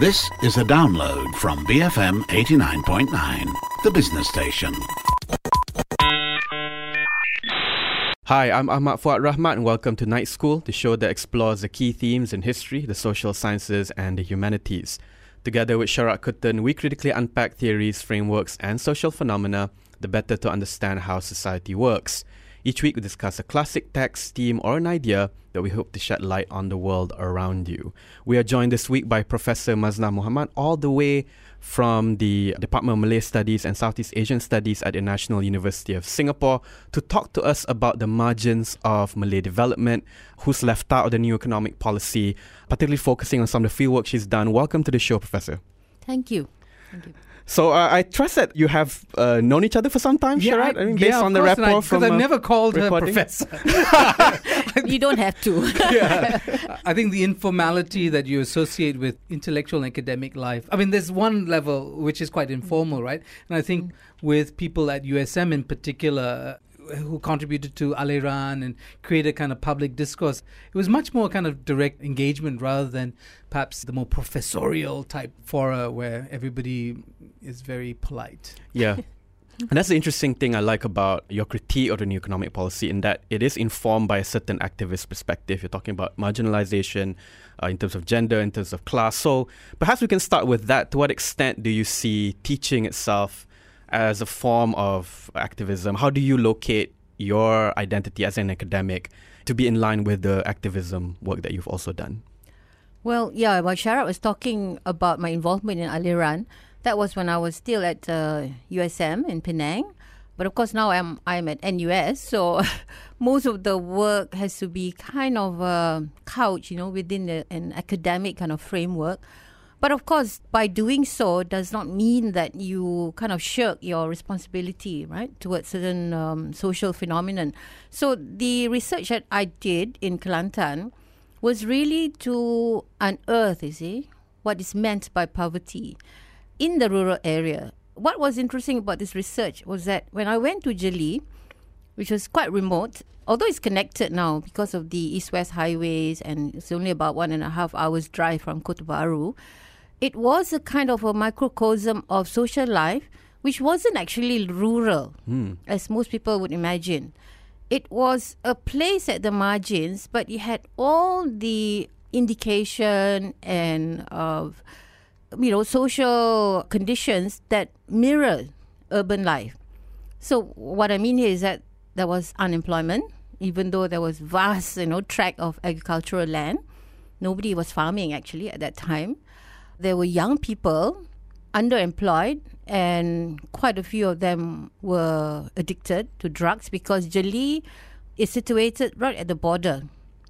This is a download from BFM 89.9, the business station. Hi, I'm Ahmad Fuad Rahmat and welcome to Night School, the show that explores the key themes in history, the social sciences, and the humanities. Together with Sharat Kuttan, we critically unpack theories, frameworks, and social phenomena the better to understand how society works. Each week, we discuss a classic text, theme, or an idea that we hope to shed light on the world around you. We are joined this week by Professor Maznah Muhammad, all the way from the Department of Malay Studies and Southeast Asian Studies at the National University of Singapore, to talk to us about the margins of Malay development, who's left out of the new economic policy, particularly focusing on some of the fieldwork she's done. Welcome to the show, Professor. Thank you. Thank you. So uh, I trust that you have uh, known each other for some time, yeah, Sharat? I mean, based yeah, on the rapport I, from I've uh, never called recording. her professor. you don't have to. yeah. I think the informality that you associate with intellectual and academic life. I mean, there's one level which is quite informal, right? And I think with people at USM in particular, who contributed to Aliran and created kind of public discourse. It was much more kind of direct engagement rather than perhaps the more professorial type fora where everybody is very polite. Yeah. And that's the interesting thing I like about your critique of the new economic policy in that it is informed by a certain activist perspective. You're talking about marginalization uh, in terms of gender, in terms of class. So perhaps we can start with that. To what extent do you see teaching itself as a form of activism? How do you locate your identity as an academic to be in line with the activism work that you've also done? Well, yeah, while Sharat was talking about my involvement in Aliran, that was when I was still at uh, USM in Penang. But of course, now I'm I'm at NUS, so most of the work has to be kind of uh, couched, you know, within an academic kind of framework. But of course, by doing so does not mean that you kind of shirk your responsibility, right, towards certain um, social phenomenon. So the research that I did in Kelantan was really to unearth, you see, what is meant by poverty in the rural area. What was interesting about this research was that when I went to Jeli, which was quite remote, although it's connected now because of the east-west highways and it's only about one and a half hours drive from Kota Bharu, it was a kind of a microcosm of social life which wasn't actually rural Hmm. as most people would imagine. It was a place at the margins, but it had all the indication and of you know social conditions that mirror urban life. So what I mean here is that there was unemployment, even though there was vast you know tract of agricultural land. Nobody was farming actually at that time. There were young people underemployed and quite a few of them were addicted to drugs because Jeli is situated right at the border.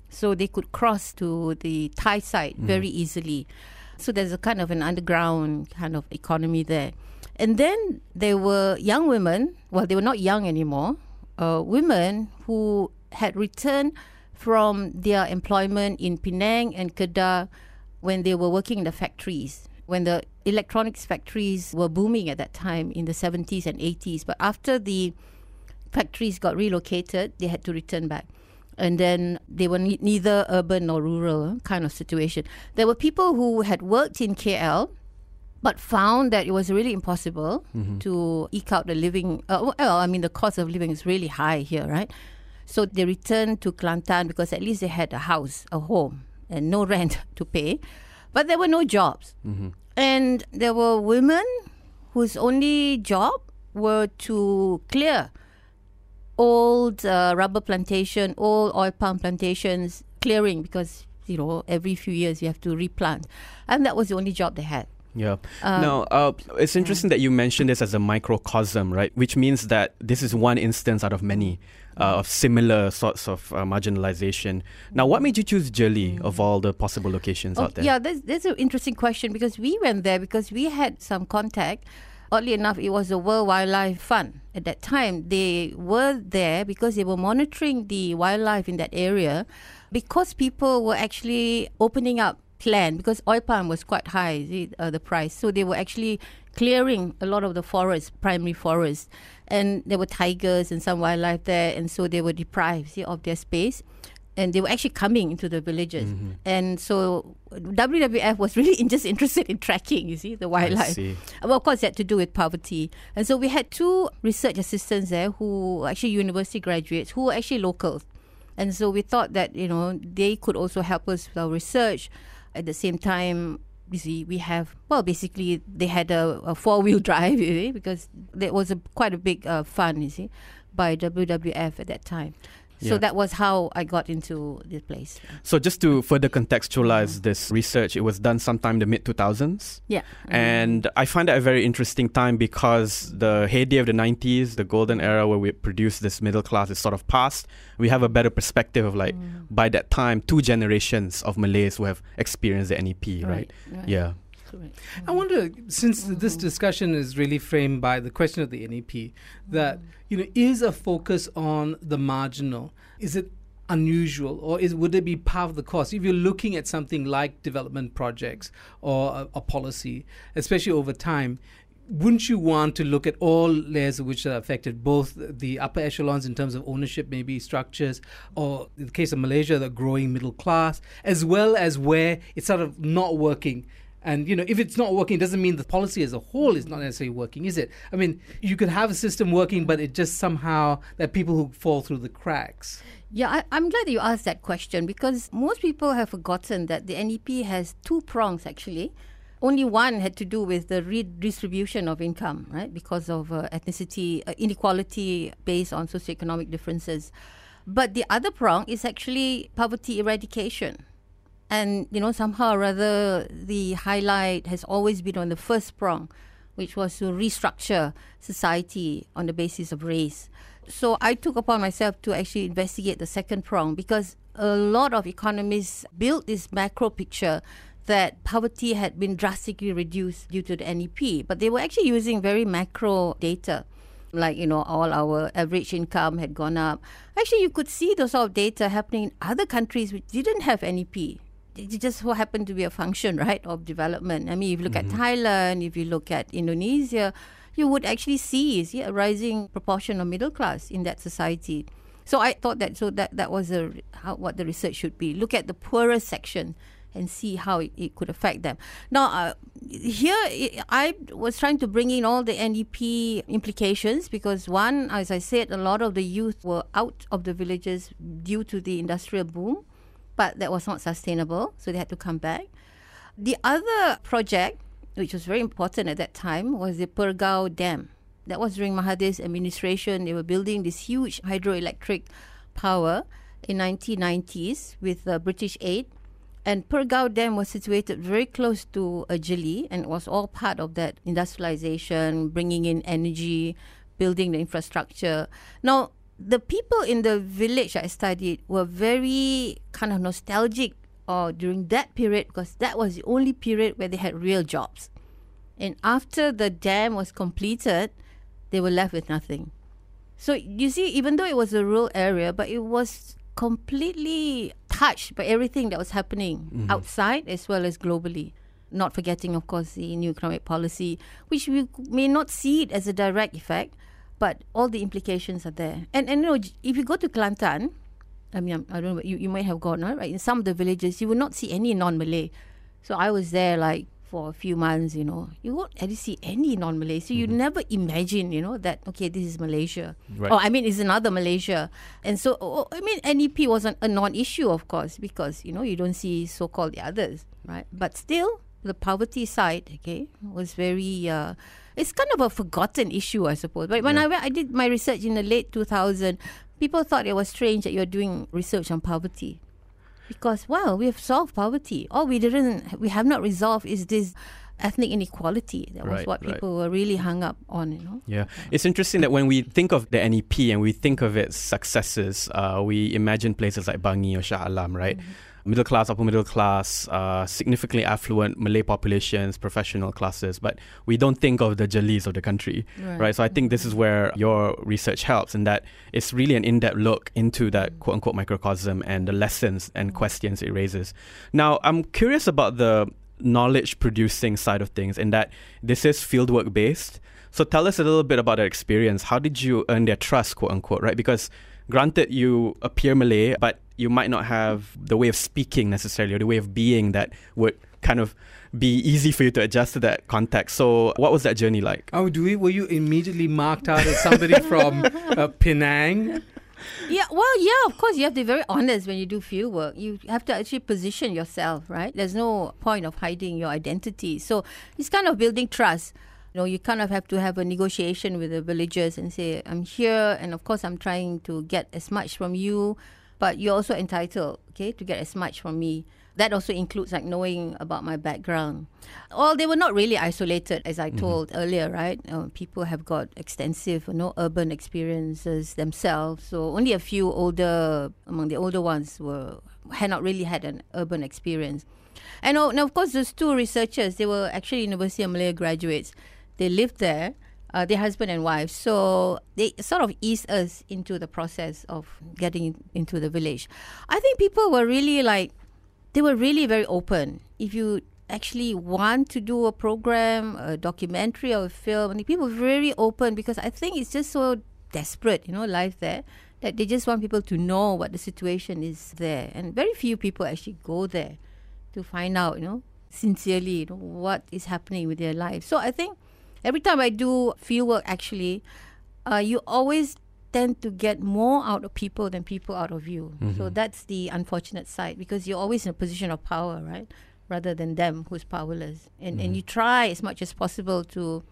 So they could cross to the Thai side very easily. So there's a kind of an underground kind of economy there. And then there were young women, well, they were not young anymore, uh, women who had returned from their employment in Penang and Kedah when they were working in the factories, when the electronics factories were booming at that time in the 70s and 80s. But after the factories got relocated, they had to return back. And then they were ne- neither urban nor rural kind of situation. There were people who had worked in KL but found that it was really impossible to eke out the living. Uh, well, I mean, the cost of living is really high here, right? So they returned to Kelantan because at least they had a house, a home, and no rent to pay. But there were no jobs. And there were women whose only job were to clear old uh, rubber plantation, old oil palm plantations, clearing because, you know, every few years you have to replant. And that was the only job they had. Yeah. Um, now, uh, it's interesting that you mentioned this as a microcosm, right? Which means that this is one instance out of many of similar sorts of uh, marginalization. Now, what made you choose Jeli of all the possible locations Oh, out there? Yeah, that's, that's an interesting question because we went there because we had some contact. Oddly enough, it was the World Wildlife Fund. At that time, they were there because they were monitoring the wildlife in that area because people were actually opening up land because oil palm was quite high, the, uh, the price. So they were actually clearing a lot of the forest, primary forest. And there were tigers and some wildlife there, and so they were deprived see, of their space. and they were actually coming into the villages. Mm-hmm. And so WWF was really in- just interested in tracking, you see, the wildlife. Well, of course, it had to do with poverty. And so we had two research assistants there who actually university graduates who were actually locals. And so we thought that, you know, they could also help us with our research. At the same time, you see, we have, well, basically, they had a, a four wheel drive, see, because there was a quite a big uh, you see, by WWF at that time. So Yeah. that was how I got into this place. So just to further contextualize this research, it was done sometime in the mid 2000s. Yeah. And I find that a very interesting time because the heyday of the 90s, the golden era where we produced this middle class is sort of past. We have a better perspective of like, Mm. by that time, two generations of Malays who have experienced the NEP, right? right. Yeah. Correct. I wonder, since mm-hmm. this discussion is really framed by the question of the NEP, that mm. you know is a focus on the marginal. Is it unusual, or is would it be part of the cost? If you're looking at something like development projects or a, a policy, especially over time. Wouldn't you want to look at all layers which are affected, both the upper echelons in terms of ownership, maybe structures, or in the case of Malaysia, the growing middle class, as well as where it's sort of not working and you know, if it's not working, it doesn't mean the policy as a whole is not necessarily working, is it? I mean, you could have a system working, but it just somehow that people who fall through the cracks. Yeah, I, I'm glad that you asked that question because most people have forgotten that the NEP has two prongs actually. Only one had to do with the redistribution of income, right? Because of uh, ethnicity, uh, inequality based on socioeconomic differences. But the other prong is actually poverty eradication. And, you know, somehow or rather, the highlight has always been on the first prong, which was to restructure society on the basis of race. So I took upon myself to actually investigate the second prong because a lot of economists built this macro picture that poverty had been drastically reduced due to the NEP, but they were actually using very macro data. Like, you know, all our average income had gone up. Actually, you could see those sort of data happening in other countries which didn't have NEP it just so happened to be a function, right, of development. I mean, if you look at Thailand, if you look at Indonesia, you would actually see, see a rising proportion of middle class in that society. So I thought that so that that was a, how, what the research should be. Look at the poorest section and see how it, it could affect them. Now, uh, here i I was trying to bring in all the NEP implications because one, as I said, a lot of the youth were out of the villages due to the industrial boom but that was not sustainable, so they had to come back. The other project, which was very important at that time, was the Pergau Dam. That was during Mahathir's administration. They were building this huge hydroelectric power in 1990s with uh, British aid. And Pergau Dam was situated very close to Ajali and it was all part of that industrialization, bringing in energy, building the infrastructure. Now, the people in the village I studied were very kind of nostalgic uh, during that period because that was the only period where they had real jobs. And after the dam was completed, they were left with nothing. So you see, even though it was a rural area, but it was completely touched by everything that was happening outside as well as globally. Not forgetting, of course, the new economic policy, which we may not see it as a direct effect, but all the implications are there. And and you know, if you go to Kelantan, I mean, I'm- don't know, you, you might have gone, right? In some of the villages, you will not see any non-Malay. So I was there like for a few months, you know. You won't really see any non-Malay. So you mm-hmm. never imagine, you know, that, okay, this is Malaysia. Right. Oh, I mean, it's another Malaysia. And so, oh, oh I mean, NEP wasn't a non-issue, of course, because, you know, you don't see so-called the others, right? But still, the poverty side, okay, was very... Uh, it's kind of a forgotten issue, I suppose. But when I went, I did my research in the late 2000, people thought it was strange that you're doing research on poverty, because well, we have solved poverty. All we didn't, we have not resolved is this ethnic inequality. That was Right, what right. people were really hung up on. You know. Yeah, it's interesting that when we think of the NEP and we think of its successes, uh, we imagine places like Bangi or Shah Alam, right? Middle class, upper middle class, uh, significantly affluent Malay populations, professional classes, but we don't think of the Jelis of the country, right? So I think this is where your research helps, in that it's really an in-depth look into that quote unquote microcosm and the lessons and questions it raises. Now, I'm curious about the knowledge producing side of things, in that this is fieldwork based. So tell us a little bit about that experience. How did you earn their trust, quote unquote, right? Because granted, you appear Malay, but you might not have the way of speaking necessarily or the way of being that would kind of be easy for you to adjust to that context. So, what was that journey like? Oh, do we, were you immediately marked out as somebody from uh, Penang? Yeah, well, yeah, of course, you have to be very honest when you do field work. You have to actually position yourself, right? There's no point of hiding your identity. So it's kind of building trust. You know, you kind of have to have a negotiation with the villagers and say, I'm here, and of course, I'm trying to get as much from you, but you're also entitled, okay, to get as much from me. That also includes like knowing about my background. Well, they were not really isolated, as I told earlier, right? Uh, people have got extensive, you know, urban experiences themselves. So only a few older, among the older ones, were had not really had an urban experience. And oh, now, of course, those two researchers, they were actually University of Malaya graduates. They lived there, uh, their husband and wife. So they sort of ease us into the process of getting into the village. I think people were really like, they were really very open. If you actually want to do a program, a documentary or a film, people were very open because I think it's just so desperate, you know, life there, that they just want people to know what the situation is there. And very few people actually go there to find out, you know, sincerely, you know, what is happening with their life. So I think every time I do field work, actually, uh, you always tend to get more out of people than people out of you. So that's the unfortunate side because you're always in a position of power, right? Rather than them who's powerless. And and you try as much as possible to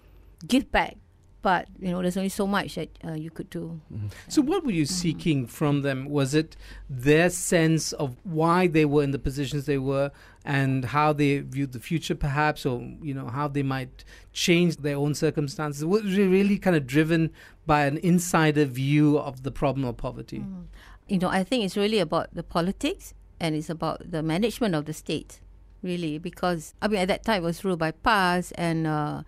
give back. But you know, there's only so much that uh, you could do. So, what were you seeking from them? Was it their sense of why they were in the positions they were and how they viewed the future, perhaps, or you know how they might change their own circumstances? Was it really kind of driven by an insider view of the problem of poverty? you know, I think it's really about the politics and it's about the management of the state, really, because I mean at that time it was ruled by PAS and uh,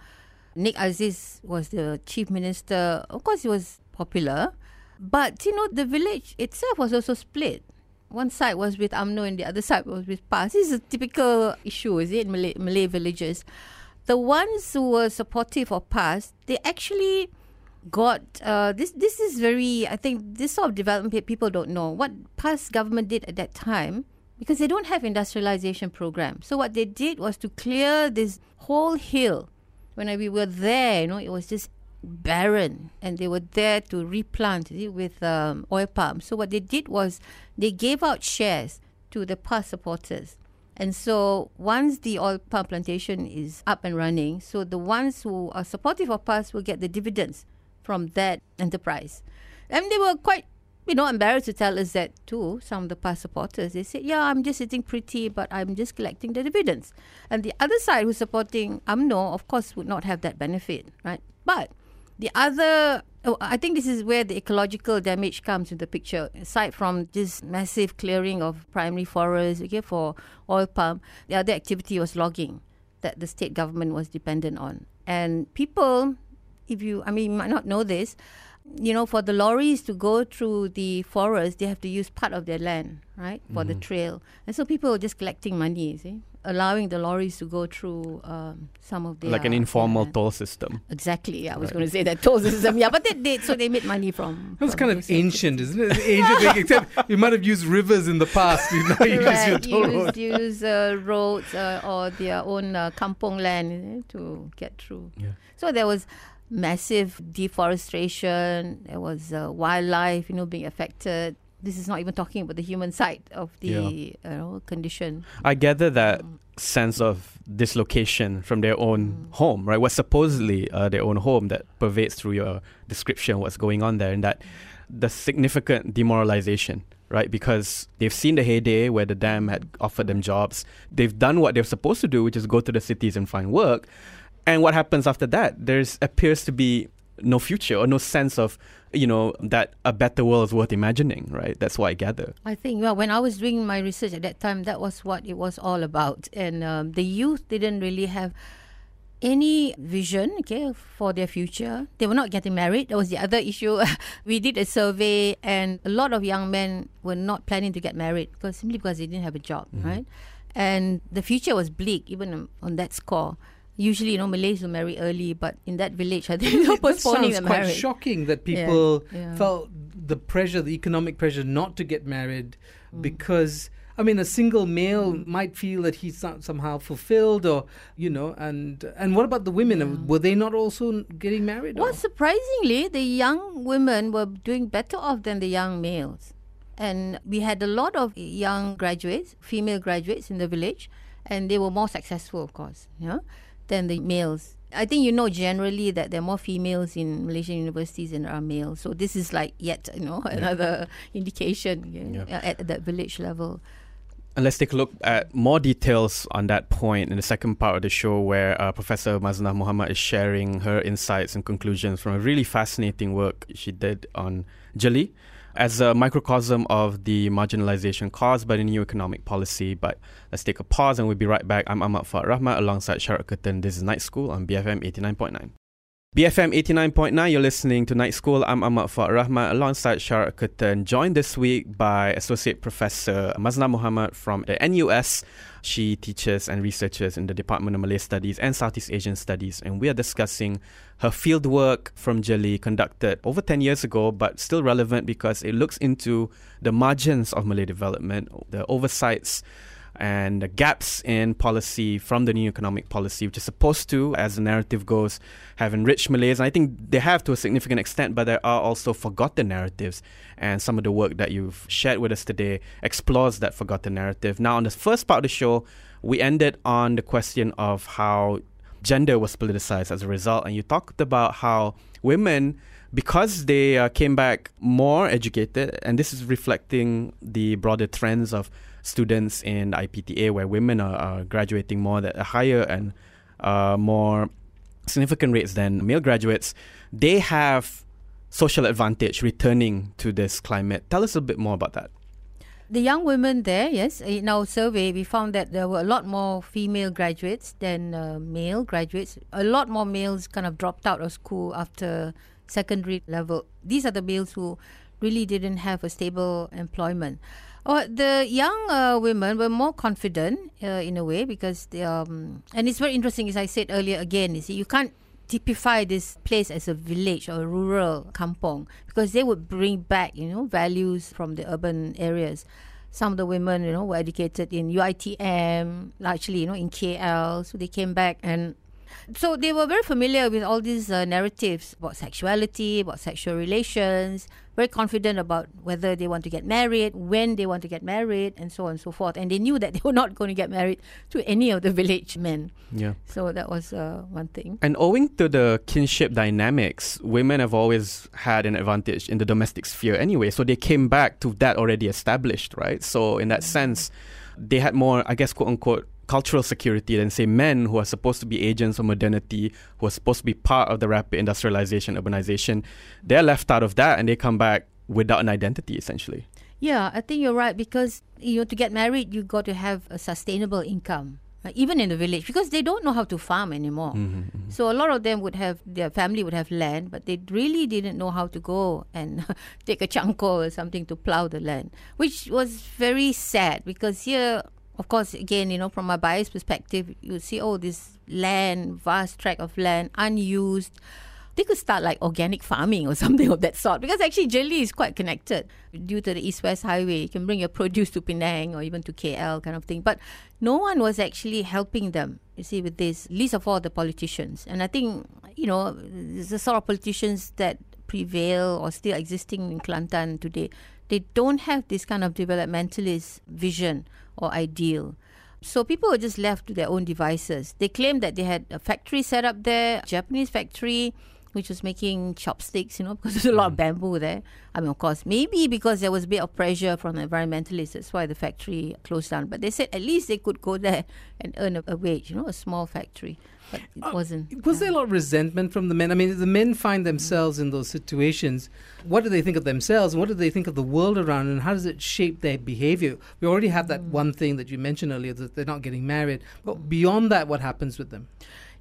Nik Aziz was the chief minister. Of course, he was popular, but you know the village itself was also split. One side was with UMNO and the other side was with PAS. This is a typical issue, is it, Malay, Malay villages? The ones who were supportive of PAS, they actually got uh, this. This is very. I think this sort of development people don't know what PAS government did at that time because they don't have industrialization program. So what they did was to clear this whole hill. When we were there, you know, it was just barren, and they were there to replant it with um, oil palm. So what they did was they gave out shares to the PAS supporters. And so once the oil palm plantation is up and running, so the ones who are supportive of PAS will get the dividends from that enterprise. And they were quite, you know, embarrassed to tell us that too, some of the PAS supporters. They said, yeah, I'm just sitting pretty, but I'm just collecting the dividends. And the other side who's supporting UMNO, of course, would not have that benefit, right? But the other, oh, I think this is where the ecological damage comes into the picture. Aside from this massive clearing of primary forests, okay, for oil palm, the other activity was logging that the state government was dependent on. And people, if you, I mean, you might not know this, you know, for the lorries to go through the forest, they have to use part of their land, right, for the trail. And so people were just collecting money, you see, allowing the lorries to go through um, some of their like an informal land. toll system. Exactly. Yeah, I was going to say that toll system. Yeah, but they did. So they made money from. That's from kind of using- ancient, isn't it? Ancient thing, except you might have used rivers in the past. You know, you use your Right, toll use, road. use uh, roads uh, or their own uh, kampong land eh, to get through. Yeah. So there was massive deforestation. There was uh, wildlife, you know, being affected. This is not even talking about the human side of the Yeah. you know, condition. I gather that sense of dislocation from their own home, right? What's supposedly uh, their own home that pervades through your description what's going on there, and that the significant demoralization, right? Because they've seen the heyday where the dam had offered them jobs. They've done what they're supposed to do, which is go to the cities and find work. And what happens after that? There's appears to be no future or no sense of, you know, that a better world is worth imagining, right? That's what I gather. I think well, when I was doing my research at that time, that was what it was all about. And um, the youth didn't really have any vision, okay, for their future. They were not getting married. That was the other issue. we did a survey, and a lot of young men were not planning to get married because simply because they didn't have a job, right? And the future was bleak, even on that score. Usually, you know, Malays will marry early, but in that village, I think they're postponing sounds the quite shocking that people yeah. felt the pressure, the economic pressure not to get married mm. because I mean, a single male mm. might feel that he's not somehow fulfilled, or you know, and and what about the women? Were they not also getting married? Well, or- surprisingly, the young women were doing better off than the young males. And we had a lot of young graduates, female graduates in the village, and they were more successful, of course, yeah, than the males. I think you know generally that there are more females in Malaysian universities than there are males. So this is like yet, you know, another indication yeah, Yeah. at that village level. And let's take a look at more details on that point in the second part of the show, where uh, Professor Maznah Muhammad is sharing her insights and conclusions from a really fascinating work she did on Jeli as a microcosm of the marginalization caused by the new economic policy. But let's take a pause and we'll be right back. I'm Ahmad Fuad Rahmat alongside Sharat Kuttan. This is Night School on BFM 89.9. BFM 89.9, you're listening to Night School. I'm Ahmad Fuad Rahmat alongside Sharat Kuttan, joined this week by Associate Professor Maznah Muhammad from the NUS. She teaches and researches in the Department of Malay Studies and Southeast Asian Studies, and we are discussing her fieldwork from Jeli conducted over 10 years ago, but still relevant because it looks into the margins of Malay development, the oversights and gaps in policy from the new economic policy, which is supposed to, as the narrative goes, have enriched Malays. And I think they have to a significant extent, but there are also forgotten narratives. And some of the work that you've shared with us today explores that forgotten narrative. Now, on the first part of the show, we ended on the question of how gender was politicized as a result. And you talked about how women because they uh, came back more educated, and this is reflecting the broader trends of students in IPTA, where women are, are graduating more at higher and uh, more significant rates than male graduates, they have social advantage returning to this climate. Tell us a bit more about that. The young women there, yes, in our survey, we found that there were a lot more female graduates than uh, male graduates. A lot more males kind of dropped out of school after secondary level. These are the males who really didn't have a stable employment. Oh, the young uh, women were more confident uh, in a way because they, um, and it's very interesting, as I said earlier. Again, you see, you can't typify this place as a village or a rural kampong because they would bring back, you know, values from the urban areas. Some of the women, you know, were educated in UITM, largely, you know, in KL. So they came back and so they were very familiar with all these uh, narratives about sexuality, about sexual relations, very confident about whether they want to get married, when they want to get married, and so on and so forth. And they knew that they were not going to get married to any of the village men. Yeah. So that was uh, one thing. And owing to the kinship dynamics, women have always had an advantage in the domestic sphere anyway. So they came back to that already established, right? So in that sense, they had more, I guess, quote unquote, cultural security than say men who are supposed to be agents of modernity, who are supposed to be part of the rapid industrialization, urbanization. They're left out of that and they come back without an identity essentially. Yeah, I think you're right because you know to get married you got to have a sustainable income. uh, Even in the village, because they don't know how to farm anymore. So a lot of them would have their family would have land, but they really didn't know how to go and take a cangkul or something to plow the land, which was very sad because here, of course, again, you know, from a bias perspective, you see, oh, this land, vast tract of land, unused. They could start like organic farming or something of that sort because actually Jeli is quite connected due to the East West Highway. You can bring your produce to Penang or even to KL kind of thing. But no one was actually helping them, you see, with this, least of all the politicians. And I think, you know, the sort of politicians that prevail or still existing in Kelantan today, they don't have this kind of developmentalist vision or ideal. So people were just left to their own devices. They claimed that they had a factory set up there, Japanese factory, which was making chopsticks, you know, because there's a lot of mm. bamboo there. I mean, of course, maybe because there was a bit of pressure from the environmentalists, that's why the factory closed down. But they said at least they could go there and earn a, a wage, you know, a small factory. But it uh, wasn't. Was there a lot of resentment from the men? I mean, the men find themselves in those situations. What do they think of themselves? And what do they think of the world around? And how does it shape their behavior? We already have that mm. one thing that you mentioned earlier that they're not getting married. But beyond that, what happens with them?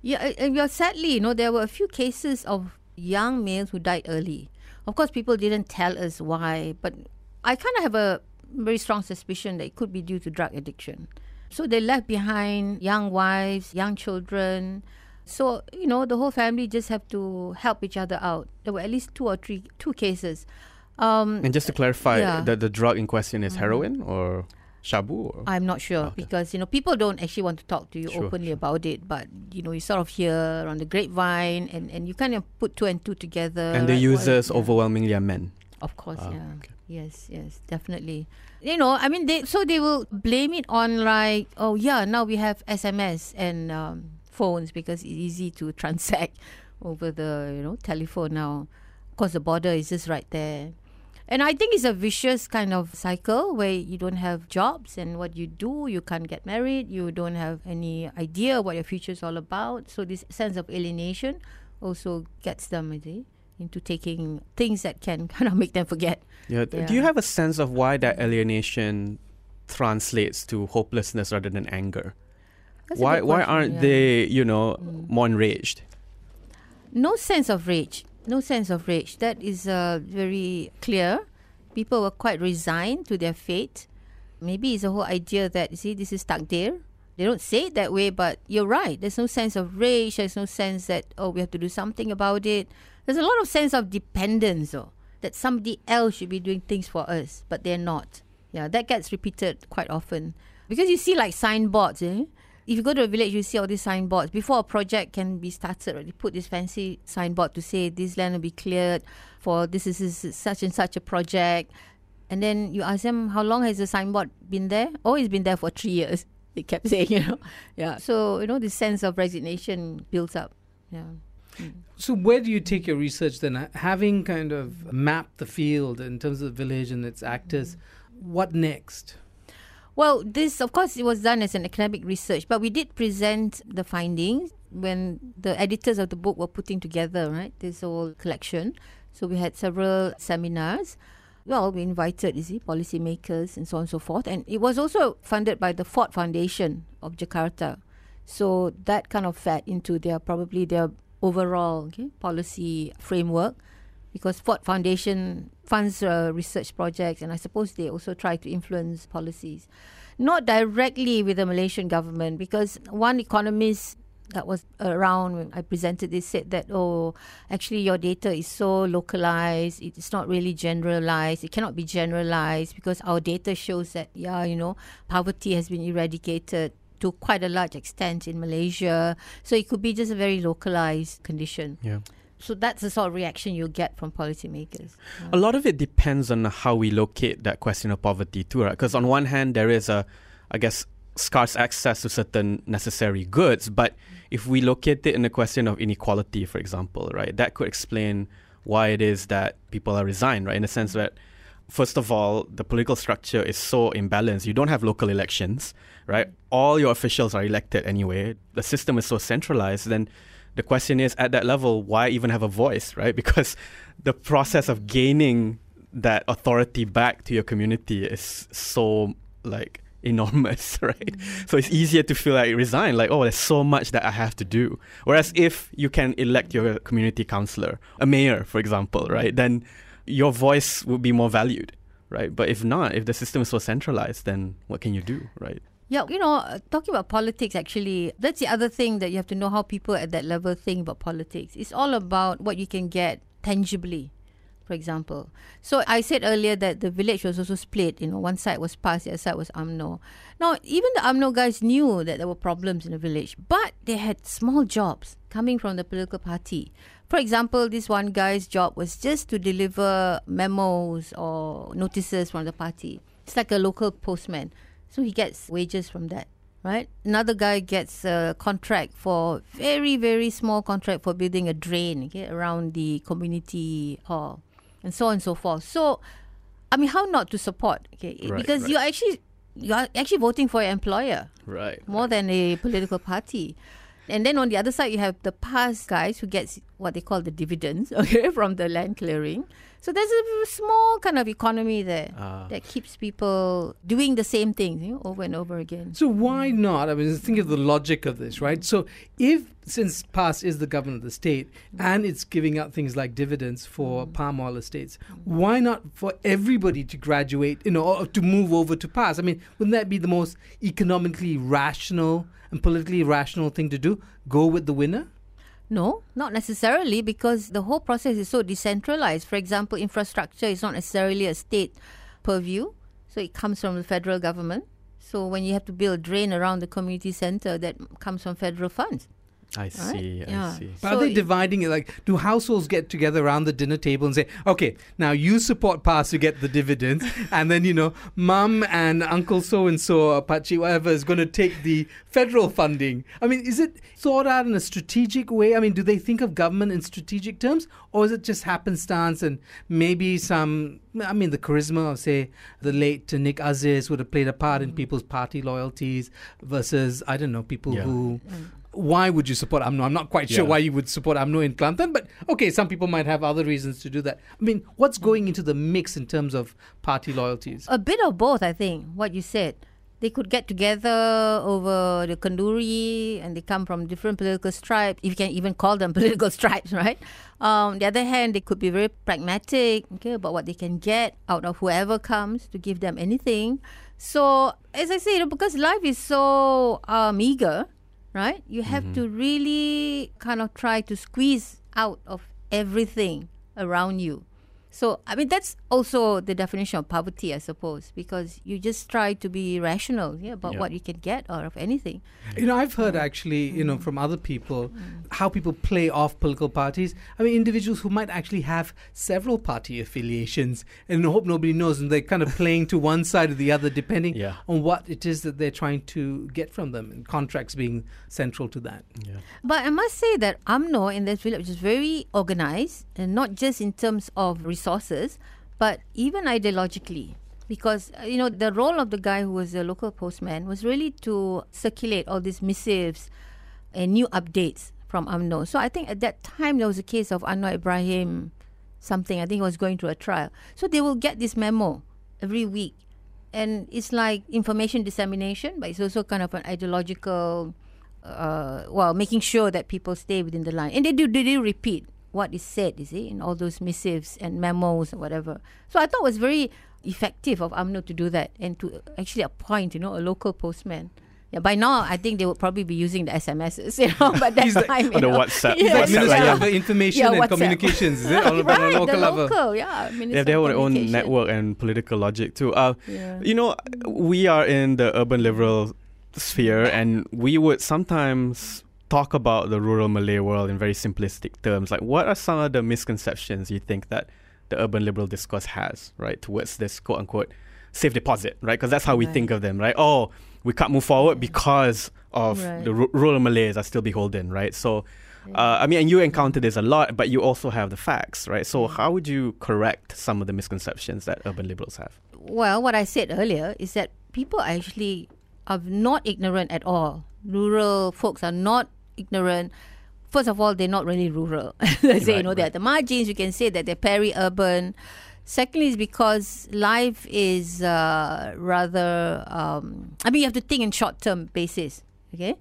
Yeah, and yeah, sadly, you know, there were a few cases of young males who died early. Of course, people didn't tell us why, but I kind of have a very strong suspicion that it could be due to drug addiction. So they left behind young wives, young children. So, you know, the whole family just have to help each other out. There were at least two or three, two cases. Um, And just to clarify, Yeah. the, the drug in question is Mhm. heroin or shabu? Or? I'm not sure Okay. because you know people don't actually want to talk to you Sure, openly sure. about it, but you know you sort of hear on the grapevine, and, and you kind of put two and two together. and the right? Well, users yeah. overwhelmingly are men. Of course, Ah, yeah. okay. Yes, yes, definitely. You know, I mean, they so they will blame it on like, oh yeah, now we have SMS and um, phones because it's easy to transact over the you know telephone now. Of course, the border is just right there. And I think it's a vicious kind of cycle where you don't have jobs and what you do, you can't get married, you don't have any idea what your future is all about. So this sense of alienation also gets them, see, into taking things that can kind of make them forget. Yeah. th- Do you have a sense of why that alienation translates to hopelessness rather than anger? That's why why aren't yeah. they, you know, Mm. more enraged? No sense of rage. No sense of rage. That is uh, very clear. People were quite resigned to their fate. Maybe it's a whole idea that, see, this is takdir. They don't say it that way, but you're right. There's no sense of rage. There's no sense that, oh, we have to do something about it. There's a lot of sense of dependence, though, that somebody else should be doing things for us, but they're not. Yeah, that gets repeated quite often. Because you see, like signboards, eh? If you go to a village, you see all these signboards. Before a project can be started, they put this fancy signboard to say this land will be cleared for this is, this is such and such a project. And then you ask them, how long has the signboard been there? Oh, it's been there for three years. They kept saying, you know. Yeah. So, you know, this sense of resignation builds up. Yeah. Mm. So where do you take your research then? Having kind of mapped the field in terms of the village and its actors, mm. what next? Well, this, of course, it was done as an academic research, but we did present the findings when the editors of the book were putting together, right, this whole collection. So we had several seminars. Well, we invited, you see, policymakers and so on and so forth. And it was also funded by the Ford Foundation of Jakarta. So that kind of fed into their probably their overall okay, policy framework because Ford Foundation funds uh, research projects, and I suppose they also try to influence policies. Not directly with the Malaysian government, because one economist that was around when I presented this said that, oh, actually, your data is so localized, it's not really generalized, it cannot be generalized because our data shows that, yeah, you know, poverty has been eradicated to quite a large extent in Malaysia. So it could be just a very localized condition. Yeah. So that's the sort of reaction you get from policymakers. A lot of it depends on how we locate that question of poverty too, right? Because on one hand, there is a, I guess, scarce access to certain necessary goods, but if we locate it in the question of inequality, for example, right, that could explain why it is that people are resigned, right? In the sense that, first of all, the political structure is so imbalanced. You don't have local elections, right? All your officials are elected anyway. The system is so centralized. Then the question is, at that level, why even have a voice, right? Because the process of gaining that authority back to your community is so like enormous, right? So it's easier to feel like resign, like, oh, there's so much that I have to do. Whereas if you can elect your community councillor, a mayor, for example, right, then your voice would be more valued, right? But if not, if the system is so centralized, then what can you do, right? Yeah, you know, uh, talking about politics, actually, that's the other thing that you have to know how people at that level think about politics. It's all about what you can get tangibly, for example. So I said earlier that the village was also split. You know, one side was PAS, the other side was UMNO. Now, even the UMNO guys knew that there were problems in the village, but they had small jobs coming from the political party. For example, this one guy's job was just to deliver memos or notices from the party. It's like a local postman. So he gets wages from that, right? Another guy gets a contract for very, very small contract for building a drain okay, around the community hall and so on and so forth. So, I mean, how not to support? Okay, Right, because right. you're actually you are actually voting for your employer Right. more than a political party. And then on the other side, you have the PAS guys who gets what they call the dividends, okay, from the land clearing. So there's a small kind of economy there Ah. that keeps people doing the same thing you know, over and over again. So why not? I mean, think of the logic of this, right? So if since PAS is the government of the state and it's giving out things like dividends for palm oil estates, why not for everybody to graduate, you know, or to move over to PAS? I mean, wouldn't that be the most economically rational and politically rational thing to do? Go with the winner? No, not necessarily because the whole process is so decentralized. For example, infrastructure is not necessarily a state purview, so it comes from the federal government. So when you have to build a drain around the community center, that comes from federal funds. I see. I Yeah. see. But So are they dividing it? Like, do households get together around the dinner table and say, okay, now you support PAS to get the dividends, and then, you know, mum and uncle so and so, Apache, whatever, is going to take the federal funding? I mean, is it thought out in a strategic way? I mean, do they think of government in strategic terms, or is it just happenstance and maybe some, I mean, the charisma of, say, the late Nik Aziz would have played a part in mm. people's party loyalties versus, I don't know, people Yeah. who mm. Why would you support UMNO? I'm not quite sure Yeah. why you would support UMNO in Kelantan, but okay, some people might have other reasons to do that. I mean, what's going into the mix in terms of party loyalties? A bit of both, I think. What you said, they could get together over the kenduri, and they come from different political stripes. If you can even call them political stripes, right? Um, on the other hand, they could be very pragmatic, okay, about what they can get out of whoever comes to give them anything. So, as I say, you know, because life is so uh, meager, right? You have mm-hmm. to really kind of try to squeeze out of everything around you. So, I mean, that's also the definition of poverty, I suppose, because you just try to be rational yeah, about Yeah. what you can get out of anything. You know, I've heard mm. actually, you know, mm. from other people mm. how people play off political parties. I mean, individuals who might actually have several party affiliations and hope nobody knows, and they're kind of playing to one side or the other depending Yeah. on what it is that they're trying to get from them, and contracts being central to that. Yeah. But I must say that UMNO in this village is very organized, and not just in terms of resources, but even ideologically. Because, uh, you know, the role of the guy who was a local postman was really to circulate all these missives and new updates from UMNO. So I think at that time there was a case of Anwar Ibrahim something. I think he was going through a trial. So they will get this memo every week. And it's like information dissemination, but it's also kind of an ideological, uh, well, making sure that people stay within the line. And they do, they do repeat what is said, you see, in all those missives and memos or whatever. So I thought it was very effective of UMNO to do that and to actually appoint, you know, a local postman. Yeah, by now I think they would probably be using the SMSs, you know, but that He's the- time, you the know. WhatsApp. Yeah, WhatsApp Raya. of Information Yeah, and WhatsApp. Communications, is it? All about right, a local the level. local, yeah. They have their own network and political logic too. Uh, Yeah. You know, we are in the urban liberal sphere, and we would sometimes talk about the rural Malay world in very simplistic terms. Like, what are some of the misconceptions you think that the urban liberal discourse has, right, towards this quote unquote safe deposit, right? Because that's how we Right. think of them, right? Oh, we can't move forward because of Right. the ru- rural Malays are still beholden, right? So, uh, I mean, and you encounter this a lot, but you also have the facts, right? So, how would you correct some of the misconceptions that urban liberals have? Well, what I said earlier is that people actually are not ignorant at all. Rural folks are not ignorant. First of all, they're not really rural. they say, Right, you know, they're at the margins. You can say that they're peri-urban. Secondly, is because life is uh, rather. Um, I mean, you have to think in short-term basis. Okay,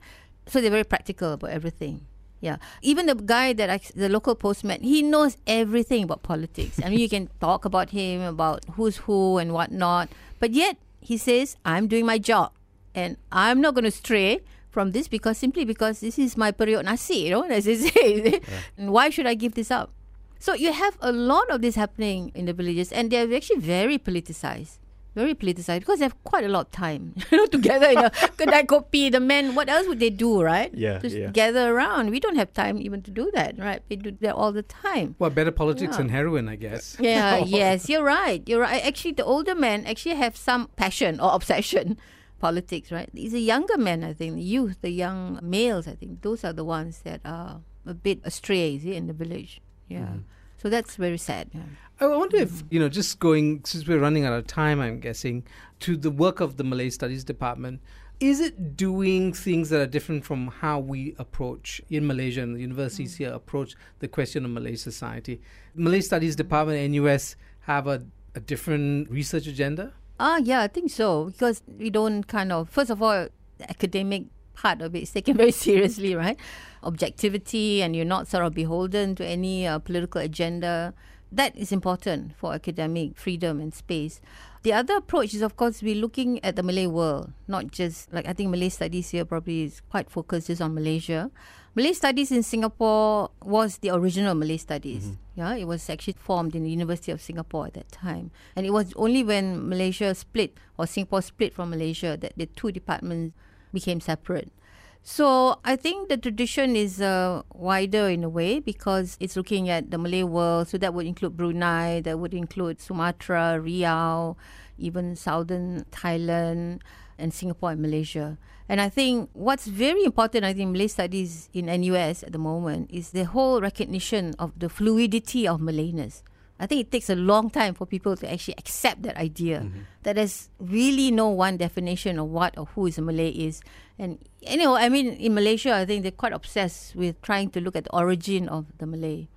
so they're very practical about everything. Yeah, even the guy that I, the local postman, he knows everything about politics. I mean, you can talk about him about who's who and whatnot, but yet he says, "I'm doing my job, and I'm not going to stray." From this because simply because this is my periuk nasi, you know, as they say. and why should I give this up? So you have a lot of this happening in the villages, and they're actually very politicized, very politicized because they have quite a lot of time, you know, together in a kedai kopi. The men, what else would they do, right? Yeah, just yeah. gather around. We don't have time even to do that, right? We do that all the time. Well, better politics Yeah. than heroin, I guess. Yeah, yes, you're right. You're right. Actually, the older men actually have some passion or obsession politics, right? These are younger men, I think, the youth, the young males, I think. Those are the ones that are a bit astray, is it, in the village. Yeah. Mm-hmm. So that's very sad. Yeah. I wonder if, mm. you know, just going, since we're running out of time, I'm guessing, to the work of the Malay Studies Department, is it doing things that are different from how we approach in Malaysia and the universities mm. here approach the question of Malay society? Malay Studies Department and NUS have a, a different research agenda? Ah, yeah, I think so because we don't kind of first of all academic part of it is taken very seriously, right? Objectivity, and you're not sort of beholden to any uh, political agenda. that is important for academic freedom and space. The other approach is, of course, we're looking at the Malay world, not just like I think Malay studies here probably is quite focused just on Malaysia. Malay studies in Singapore was the original Malay studies. Yeah, it was actually formed in the University of Singapore at that time, and it was only when Malaysia split or Singapore split from Malaysia that the two departments became separate. So I think the tradition is uh, wider in a way because it's looking at the Malay world. So that would include Brunei, that would include Sumatra, Riau, even southern Thailand, and Singapore and Malaysia. And I think what's very important, I think, Malay studies in NUS at the moment is the whole recognition of the fluidity of Malayness. I think it takes a long time for people to actually accept that idea mm-hmm. that there's really no one definition of what or who is a Malay is. And you know, I mean, in Malaysia, I think they're quite obsessed with trying to look at the origin of the Malay,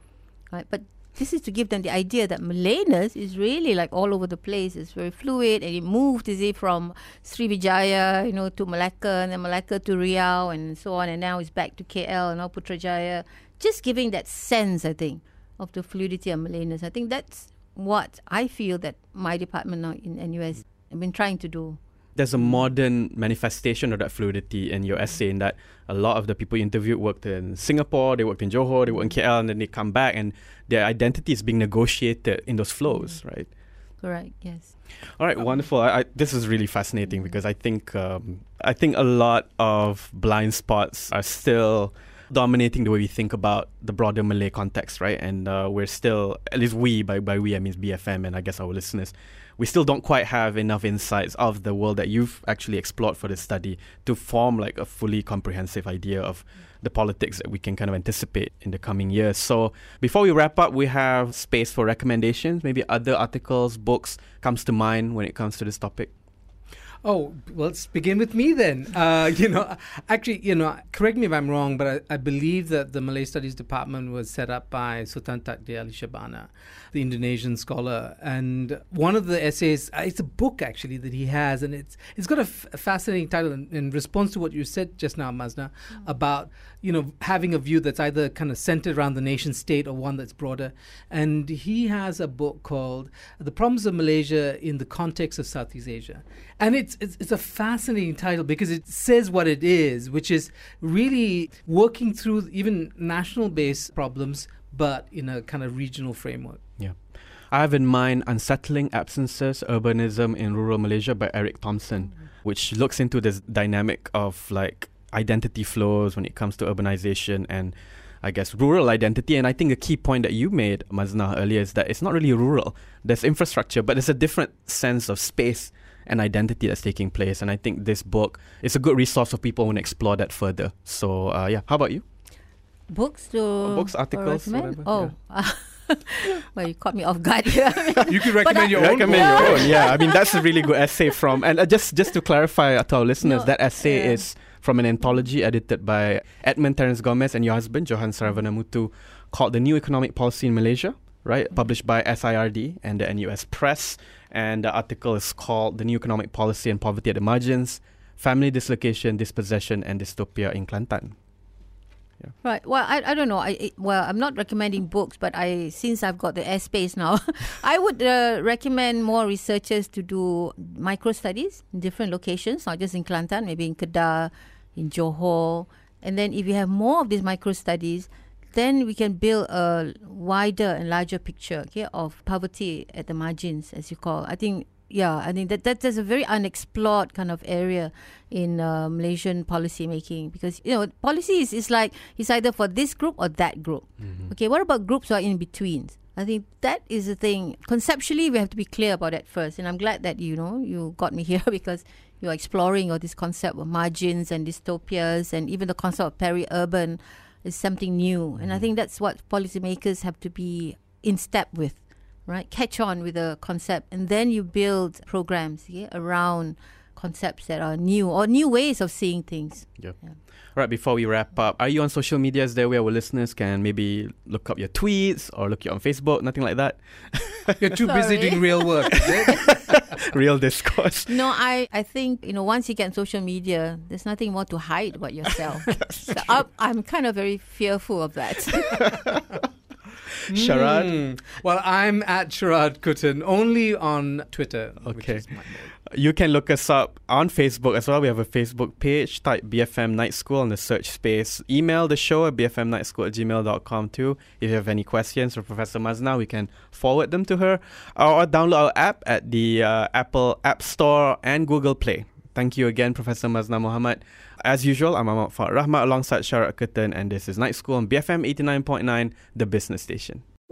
right? But this is to give them the idea that Malayness is really like all over the place. It's very fluid and it moved, is it, from Srivijaya, you know, to Malacca and then Malacca to Riau and so on, and now it's back to KL and now Putrajaya. Just giving that sense, I think, of the fluidity of Malayness. I think that's what I feel that my department now in NUS have been trying to do. There's a modern manifestation of that fluidity in your essay in that a lot of the people you interviewed worked in Singapore, they worked in Johor, they worked in KL, and then they come back and their identity is being negotiated in those flows, right? Correct, yes. All right, wonderful. I, I, this is really fascinating because I think um, I think a lot of blind spots are still dominating the way we think about the broader Malay context, right? And uh, we're still, at least we, by by we I mean BFM and I guess our listeners, we still don't quite have enough insights of the world that you've actually explored for this study to form like a fully comprehensive idea of the politics that we can kind of anticipate in the coming years. So before we wrap up, we have space for recommendations. Maybe other articles, books comes to mind when it comes to this topic. Oh, well, let's begin with me then. Uh, you know, actually, you know, correct me if I'm wrong, but I, I believe that the Malay Studies Department was set up by Sutan Takdir Alisjahbana, the Indonesian scholar. And one of the essays, uh, it's a book actually that he has, and it's it's got a, f- a fascinating title in, in response to what you said just now, Maznah, about you know having a view that's either kind of centered around the nation state or one that's broader. And he has a book called "The Problems of Malaysia in the Context of Southeast Asia," and it's it's, it's a fascinating title because it says what it is, which is really working through even national-based problems, but in a kind of regional framework. Yeah. I have in mind Unsettling Absences Urbanism in Rural Malaysia by Eric Thompson, mm-hmm. which looks into this dynamic of like identity flows when it comes to urbanization and I guess rural identity. And I think a key point that you made, Maznah, earlier is that it's not really rural. There's infrastructure, but there's a different sense of space and identity that's taking place. And I think this book is a good resource for people who want to explore that further. So uh, yeah, how about you? Books to books, articles, recommend? whatever, Oh, well, you caught me off guard here. You could recommend your own Recommend book. your own. Yeah, I mean that's a really good essay from. And uh, just just to clarify to our listeners, No, that essay yeah. is from an anthology edited by Edmund Terence Gomez and your husband Johan Saravanamuttu, called "The New Economic Policy in Malaysia." Right, published by SIRD and the NUS Press, and the article is called "The New Economic Policy and Poverty at the Margins: Family Dislocation, Dispossession, and Dystopia in Kelantan." Right. Well, I, I don't know. I well, I'm not recommending books, but I since I've got the airspace now, I would uh, recommend more researchers to do micro studies in different locations, not just in Kelantan, maybe in Kedah, in Johor, and then if you have more of these micro studies, then we can build a wider and larger picture, okay, of poverty at the margins, as you call. I think. Yeah, I think that, that that's a very unexplored kind of area in uh, Malaysian policy making because you know policy is, is like it's either for this group or that group. Okay, what about groups who are in between? I think that is the thing. Conceptually, we have to be clear about that first, and I'm glad that you know you got me here because you're exploring all this concept of margins and dystopias, and even the concept of peri-urban is something new, and I mm-hmm. think that's what policymakers have to be in step with right? Catch on with the concept, and then you build programs yeah, around concepts that are new or new ways of seeing things. Yeah. Yeah. Right, before we wrap up, are you on social media? Is there where our listeners can maybe look up your tweets or look you on Facebook? Nothing like that. You're too busy doing real work. is it? Real discourse. No, I, I think you know once you get on social media, there's nothing more to hide about yourself. so I'm, I'm kind of very fearful of that. Sharad? Hmm. Well, I'm at Sharad Kuttan, only on Twitter. which Okay. You can look us up on Facebook as well. We have a Facebook page. Type BFM Night School in the search space. Email the show at bfmnightschool at gmail.com too. If you have any questions for Professor Maznah, we can forward them to her. Or download our app at the uh, Apple App Store and Google Play. Thank you again, Professor Maznah Mohamad. As usual, I'm Ahmad Fuad Rahmat alongside Sharad Kuttan, and this is Night School on BFM 89.9, the business station.